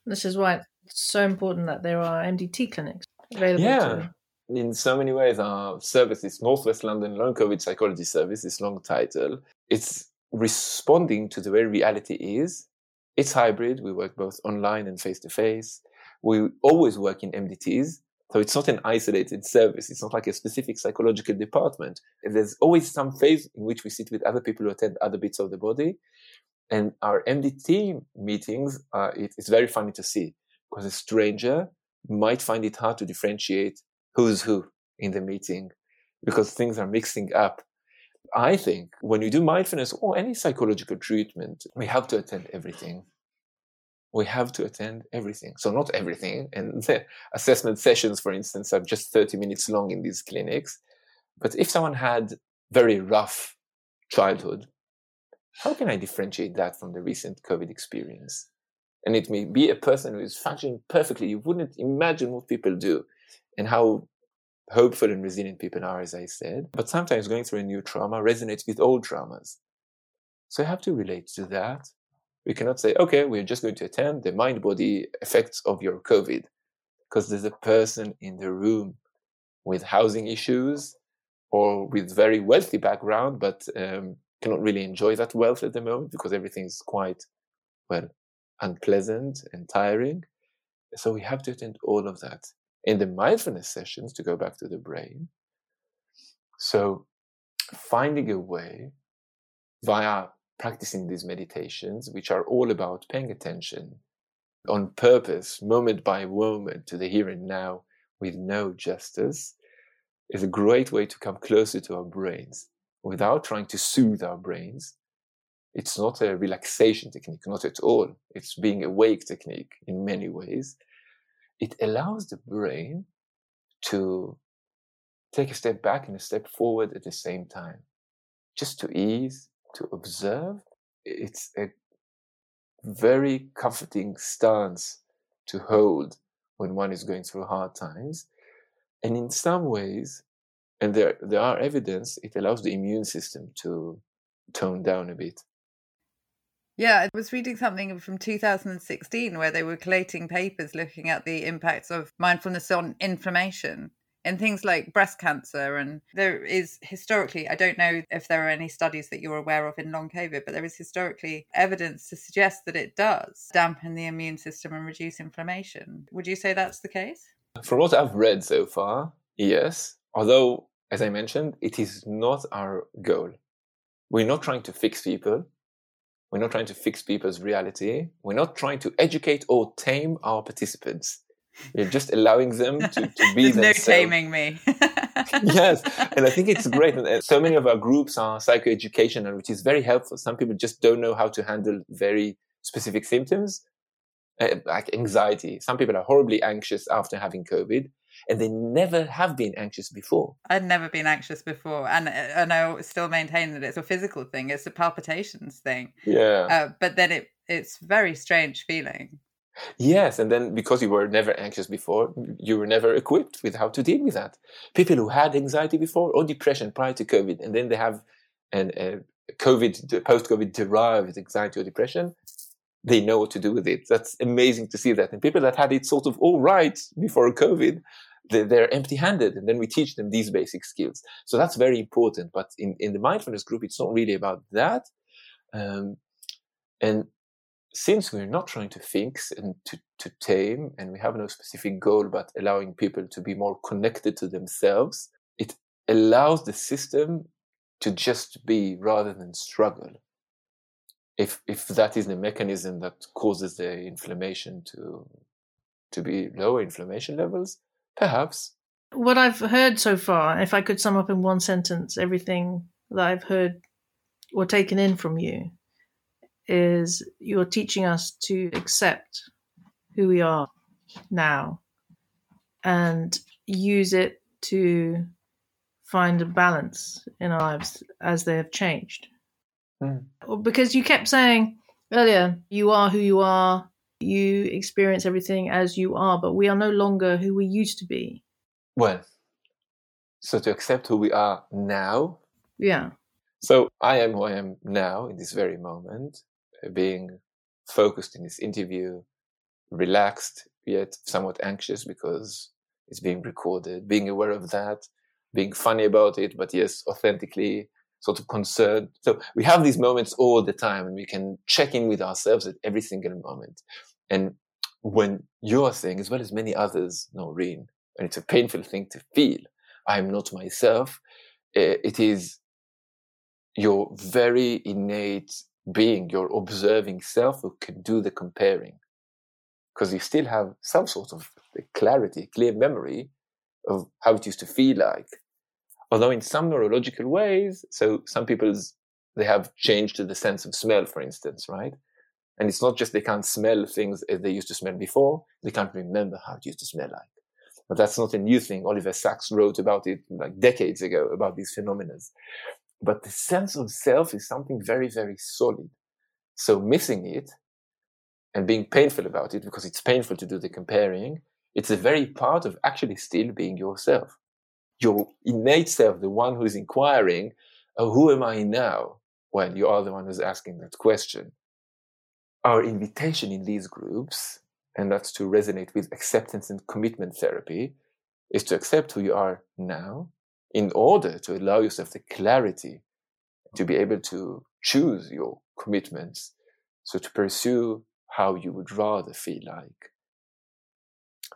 This is why it's so important that there are MDT clinics available. Yeah. In so many ways, our service, is Northwest London Long COVID Psychology Service, this long title, it's responding to the way reality is. It's hybrid. We work both online and face to face. We always work in MDTs. So it's not an isolated service. It's not like a specific psychological department. There's always some phase in which we sit with other people who attend other bits of the body. And our MDT meetings, uh, it, it's very funny to see because a stranger might find it hard to differentiate who's who in the meeting because things are mixing up. I think when you do mindfulness or any psychological treatment, we have to attend everything. We have to attend everything. So not everything. And the assessment sessions, for instance, are just 30 minutes long in these clinics. But if someone had very rough childhood, how can I differentiate that from the recent COVID experience? And it may be a person who is functioning perfectly. You wouldn't imagine what people do and how hopeful and resilient people are, as I said. But sometimes going through a new trauma resonates with old traumas. So you have to relate to that. We cannot say, okay, we're just going to attend the mind body effects of your COVID because there's a person in the room with housing issues or with very wealthy background, but um, cannot really enjoy that wealth at the moment because everything is quite, well, unpleasant and tiring. So we have to attend all of that in the mindfulness sessions to go back to the brain. So finding a way via practicing these meditations, which are all about paying attention on purpose, moment by moment to the here and now with no justice, is a great way to come closer to our brains without trying to soothe our brains. It's not a relaxation technique, not at all. It's being awake technique in many ways it allows the brain to take a step back and a step forward at the same time, just to ease, to observe, it's a very comforting stance to hold when one is going through hard times. And in some ways, and there, there are evidence, it allows the immune system to tone down a bit. Yeah, I was reading something from 2016 where they were collating papers looking at the impacts of mindfulness on inflammation in things like breast cancer. And there is historically, I don't know if there are any studies that you're aware of in long COVID, but there is historically evidence to suggest that it does dampen the immune system and reduce inflammation. Would you say that's the case? From what I've read so far, yes. Although, as I mentioned, it is not our goal. We're not trying to fix people we're not trying to fix people's reality. We're not trying to educate or tame our participants. We're just allowing them to, to be There's themselves. no taming me. yes, and I think it's great. And so many of our groups are psychoeducational, which is very helpful. Some people just don't know how to handle very specific symptoms, uh, like anxiety. Some people are horribly anxious after having COVID, and they never have been anxious before. I'd never been anxious before, and and I still maintain that it's a physical thing. It's a palpitations thing. Yeah. Uh, but then it it's very strange feeling. Yes, and then because you were never anxious before, you were never equipped with how to deal with that. People who had anxiety before or depression prior to COVID, and then they have an, a COVID, post-COVID derived anxiety or depression, they know what to do with it. That's amazing to see that. And people that had it sort of all right before COVID, they're empty handed. And then we teach them these basic skills. So that's very important. But in, in the mindfulness group, it's not really about that. Um, and since we're not trying to fix and to, to tame, and we have no specific goal but allowing people to be more connected to themselves, it allows the system to just be rather than struggle if if that is the mechanism that causes the inflammation to to be lower inflammation levels, perhaps. What I've heard so far, if I could sum up in one sentence everything that I've heard or taken in from you, is you're teaching us to accept who we are now and use it to find a balance in our lives as they have changed. Mm. Because you kept saying earlier, you are who you are, you experience everything as you are, but we are no longer who we used to be. Well, so to accept who we are now. Yeah. So I am who I am now in this very moment, uh, being focused in this interview, relaxed, yet somewhat anxious because it's being recorded, being aware of that, being funny about it, but yes, authentically sort of concerned. So we have these moments all the time and we can check in with ourselves at every single moment. And when you're saying, as well as many others, Noreen, and it's a painful thing to feel, I am not myself, it is your very innate being, your observing self who can do the comparing. Because you still have some sort of clarity, clear memory of how it used to feel like although in some neurological ways, so some people's, they have changed to the sense of smell, for instance, right? And it's not just they can't smell things as they used to smell before, they can't remember how it used to smell like. But that's not a new thing. Oliver Sacks wrote about it like decades ago about these phenomena. But the sense of self is something very, very solid. So missing it and being painful about it because it's painful to do the comparing, it's a very part of actually still being yourself your innate self, the one who's inquiring, oh, who am I now? Well, you are the one who's asking that question. Our invitation in these groups, and that's to resonate with acceptance and commitment therapy, is to accept who you are now in order to allow yourself the clarity to be able to choose your commitments. So to pursue how you would rather feel like.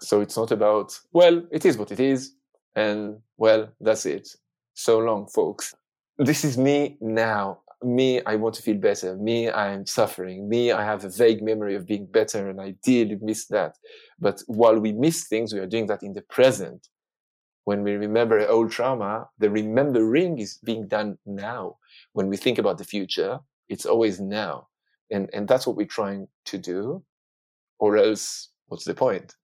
So it's not about, well, it is what it is. And well, that's it. So long, folks. This is me now. Me, I want to feel better. Me, I am suffering. Me, I have a vague memory of being better and I dearly miss that. But while we miss things, we are doing that in the present. When we remember an old trauma, the remembering is being done now. When we think about the future, it's always now. And, and that's what we're trying to do. Or else, what's the point?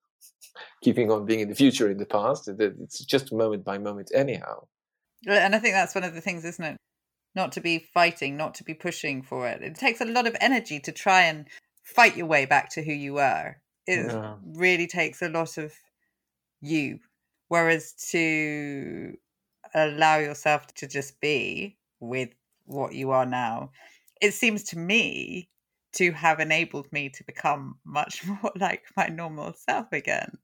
keeping on being in the future in the past. It's just moment by moment, anyhow. And I think that's one of the things, isn't it? Not to be fighting, not to be pushing for it. It takes a lot of energy to try and fight your way back to who you were. It Yeah. really takes a lot of you. Whereas to allow yourself to just be with what you are now, it seems to me to have enabled me to become much more like my normal self again.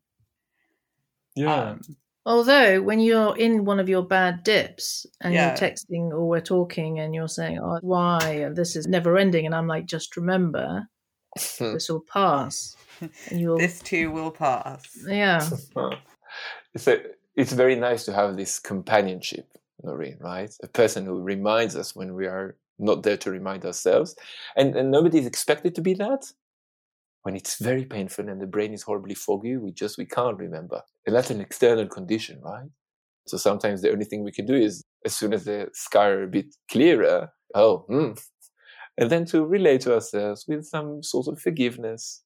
Yeah. Um, Although, when you're in one of your bad dips and Yeah. you're texting or we're talking and you're saying, oh, why? This is never ending. And I'm like, just remember, this will pass. And you'll, this too will pass. yeah. so it's very nice to have this companionship, Noreen, right? A person who reminds us when we are not there to remind ourselves. And, and nobody is expected to be that. When it's very painful and the brain is horribly foggy, we just we can't remember. And that's an external condition, right? So sometimes the only thing we can do is as soon as the sky are a bit clearer, oh, hmm, and then to relate to ourselves with some sort of forgiveness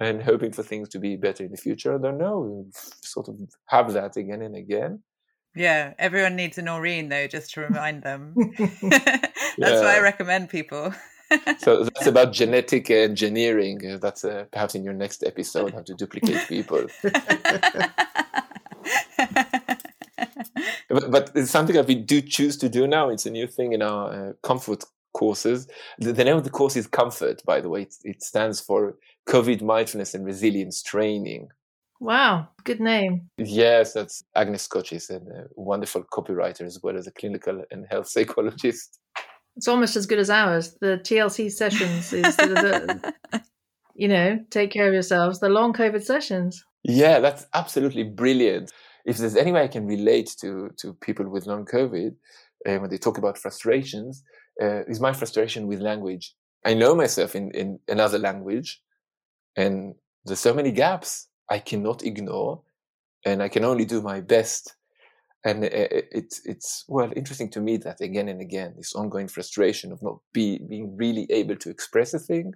and hoping for things to be better in the future. I don't know. we Sort of have that again and again. Yeah, everyone needs a Noreen though, just to remind them. That's what I recommend people. So that's about genetic engineering. Uh, That's uh, perhaps in your next episode how to duplicate people. But, but it's something that we do choose to do now. It's a new thing in our uh, comfort courses. The, the name of the course is Comfort, by the way. It, it stands for COVID Mindfulness and Resilience Training. Wow. Good name. Yes, that's Agnes Scotch is a wonderful copywriter as well as a clinical and health psychologist. It's almost as good as ours. The TLC sessions is, the, the, you know, take care of yourselves. The long COVID sessions. Yeah, that's absolutely brilliant. If there's any way I can relate to to people with long COVID uh, when they talk about frustrations, uh, is my frustration with language. I know myself in in another language, and there's so many gaps I cannot ignore, and I can only do my best. And it's it's well interesting to me that again and again this ongoing frustration of not be being really able to express a thing.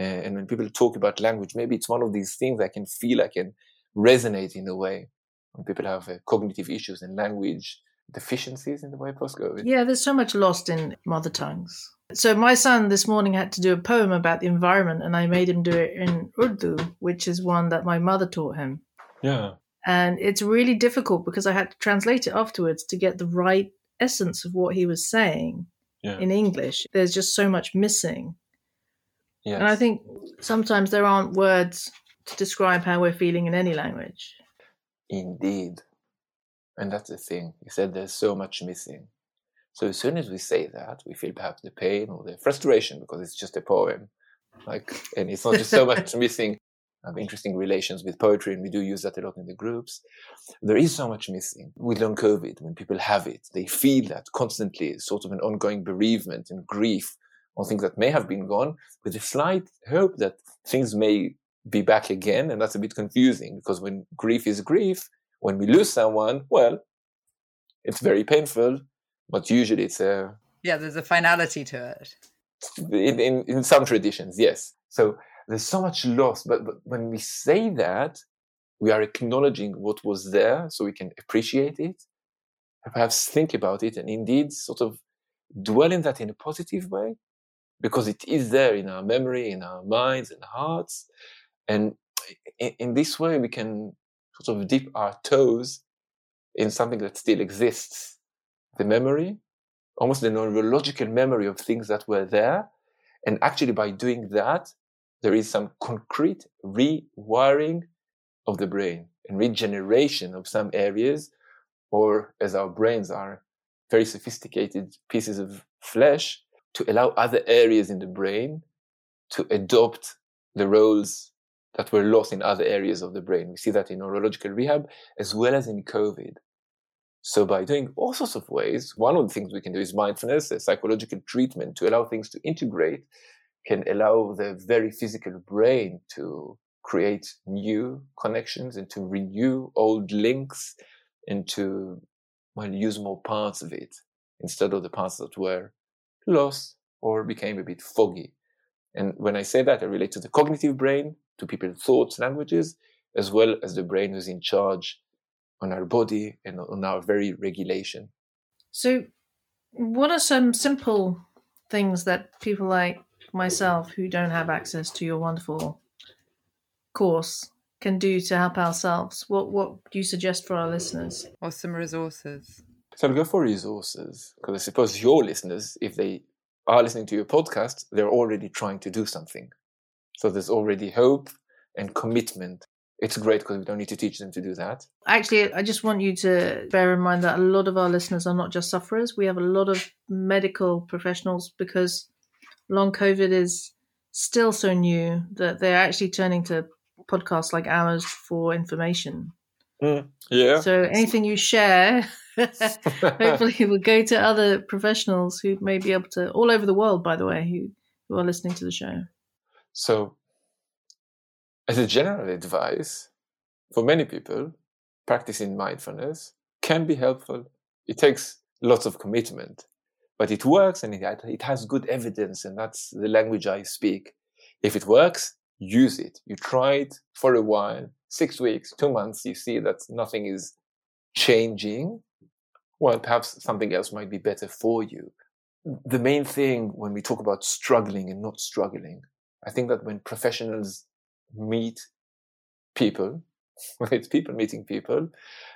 Uh, and when people talk about language, maybe it's one of these things I can feel I can resonate in a way when people have uh, cognitive issues and language deficiencies in the way post-COVID. Yeah, there's so much lost in mother tongues. So my son this morning had to do a poem about the environment, and I made him do it in Urdu, which is one that my mother taught him. Yeah. And it's really difficult because I had to translate it afterwards to get the right essence of what he was saying Yeah. in English. There's just so much missing. Yes. And I think sometimes there aren't words to describe how we're feeling in any language. Indeed. And that's the thing. You said there's so much missing. So as soon as we say that, we feel perhaps the pain or the frustration because it's just a poem. Like, and it's not just so much missing. Have interesting relations with poetry, and we do use that a lot in the groups. There is so much missing with long COVID. When people have it, they feel that constantly, sort of an ongoing bereavement and grief on things that may have been gone, with a slight hope that things may be back again. And that's a bit confusing because when grief is grief, when we lose someone, well, it's very painful, but usually it's a yeah, there's a finality to it. in, in, in some traditions, yes. So there's so much loss, but, but when we say that, we are acknowledging what was there so we can appreciate it, perhaps think about it, and indeed sort of dwell in that in a positive way, because it is there in our memory, in our minds and hearts. And in, in this way, we can sort of dip our toes in something that still exists the memory, almost the neurological memory of things that were there. And actually, by doing that, there is some concrete rewiring of the brain and regeneration of some areas, or as our brains are very sophisticated pieces of flesh, to allow other areas in the brain to adopt the roles that were lost in other areas of the brain. We see that in neurological rehab as well as in COVID. So by doing all sorts of ways, one of the things we can do is mindfulness, a psychological treatment to allow things to integrate, can allow the very physical brain to create new connections and to renew old links and to well, use more parts of it instead of the parts that were lost or became a bit foggy. And when I say that, I relate to the cognitive brain, to people's thoughts, languages, as well as the brain who's in charge on our body and on our very regulation. So What are some simple things that people like myself who don't have access to your wonderful course can do to help ourselves? What what do you suggest for our listeners? Or some resources? So I'll go for resources because I suppose your listeners, if they are listening to your podcast, they're already trying to do something. So there's already hope and commitment. It's great because we don't need to teach them to do that. Actually, I just want you to bear in mind that a lot of our listeners are not just sufferers. We have a lot of medical professionals because long COVID is still so new that they're actually turning to podcasts like ours for information. Mm, yeah. So anything you share, hopefully, will go to other professionals who may be able to, all over the world, by the way, who, who are listening to the show. So, as a general advice, for many people, practicing mindfulness can be helpful. It takes lots of commitment, but it works and it, it has good evidence, and that's the language I speak. If it works, use it. You try it for a while, six weeks, two months, you see that nothing is changing. Well, perhaps something else might be better for you. The main thing when we talk about struggling and not struggling, I think that when professionals meet people, when it's people meeting people,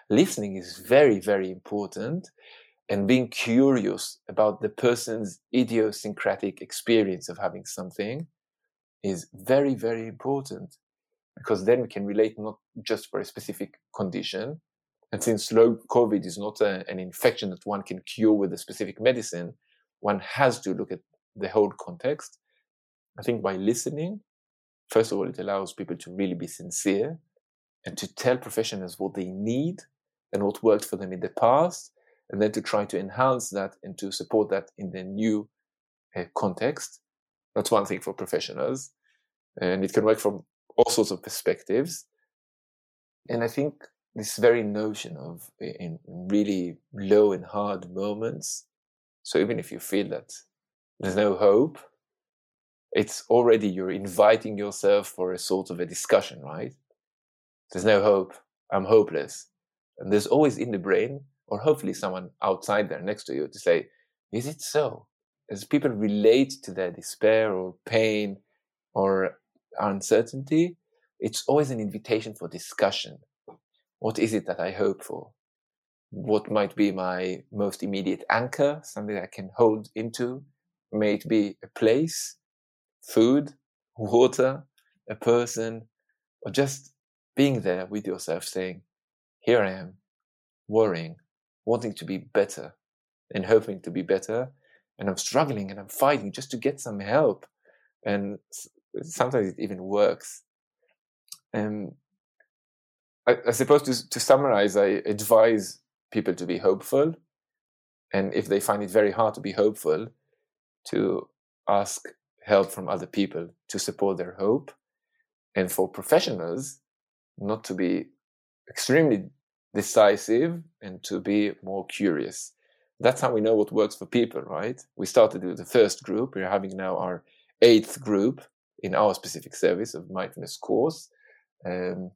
listening is very, very important and being curious about the person's idiosyncratic experience of having something is very, very important because then we can relate not just for a specific condition. And since COVID is not a, an infection that one can cure with a specific medicine, one has to look at the whole context. I think by listening, first of all, it allows people to really be sincere and to tell professionals what they need and what worked for them in the past, and then to try to enhance that and to support that in the new uh, context. That's one thing for professionals. And it can work from all sorts of perspectives. And I think this very notion of in really low and hard moments. So even if you feel that there's no hope, it's already you're inviting yourself for a sort of a discussion, right? There's no hope. I'm hopeless. And there's always in the brain, or hopefully someone outside there next to you to say, is it so? As people relate to their despair or pain or uncertainty, it's always an invitation for discussion. What is it that I hope for? What might be my most immediate anchor, something I can hold into? May it be a place, food, water, a person, or just being there with yourself saying, here I am, worrying, wanting to be better and hoping to be better. And I'm struggling and I'm fighting just to get some help. And sometimes it even works. Um, I, I suppose to, to summarize, I advise people to be hopeful. And if they find it very hard to be hopeful, to ask help from other people to support their hope. And for professionals, not to be extremely decisive and to be more curious. That's how we know what works for people, right? We started with the first group. We're having now our eighth group in our specific service of mindfulness course. Um,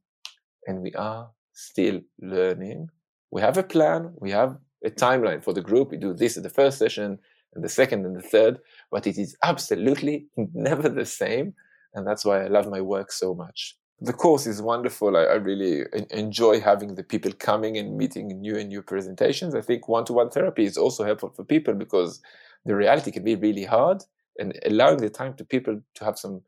and we are still learning. We have a plan. We have a timeline for the group. We do this at the first session and the second and the third, but it is absolutely never the same. And that's why I love my work so much. The course is wonderful. I, I really enjoy having the people coming and meeting new and new presentations. I think one to one therapy is also helpful for people because the reality can be really hard and allowing the time to people to have some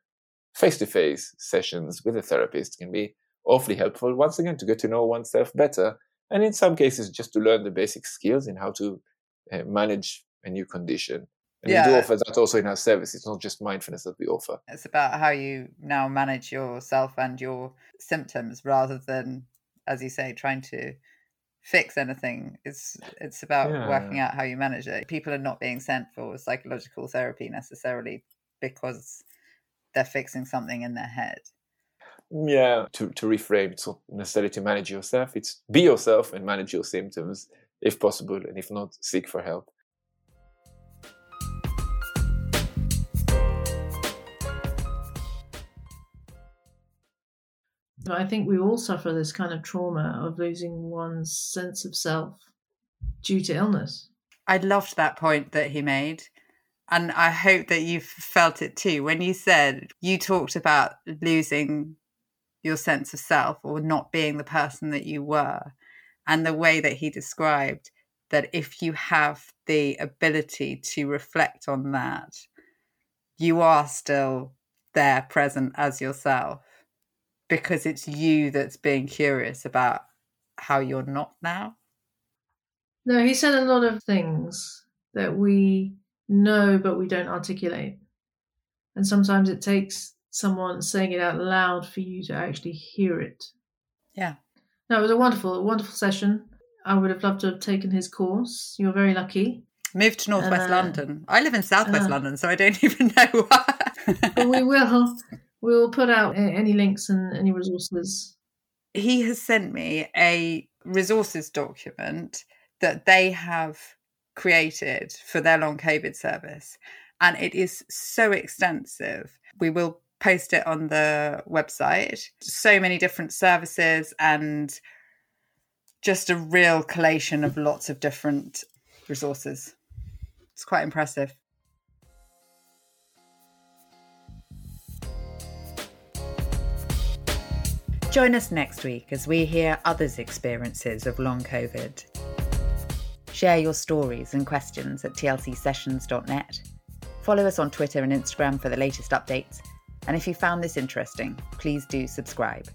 face to face sessions with a therapist can be awfully helpful once again to get to know oneself better and in some cases just to learn the basic skills in how to uh, manage a new condition and yeah. we do offer that also in our service it's not just mindfulness that we offer it's about how you now manage yourself and your symptoms rather than as you say trying to fix anything it's it's about yeah. working out how you manage it people are not being sent for psychological therapy necessarily because they're fixing something in their head. Yeah, to, to reframe, it's not necessarily to manage yourself, it's be yourself and manage your symptoms if possible, and if not, seek for help. I think we all suffer this kind of trauma of losing one's sense of self due to illness. I loved that point that he made. And I hope that you felt it too. When you said you talked about losing your sense of self or not being the person that you were, and the way that he described that if you have the ability to reflect on that, you are still there present as yourself because it's you that's being curious about how you're not now. No, he said a lot of things that we know but we don't articulate. And sometimes it takes someone saying it out loud for you to actually hear it. Yeah. No, it was a wonderful, wonderful session. I would have loved to have taken his course. You're very lucky. Moved to Northwest Uh, London. I live in Southwest uh. London, so I don't even know why. But we will we will put out eh, any links and any resources. he has sent me a resources document that they have created for their long COVID service. And it is so extensive. We will post it on the website. So many different services and just a real collation of lots of different resources. It's quite impressive. Join us next week as we hear others' experiences of long COVID. Share your stories and questions at tlcsessions.net. Follow us on Twitter and Instagram for the latest updates. And if you found this interesting, please do subscribe.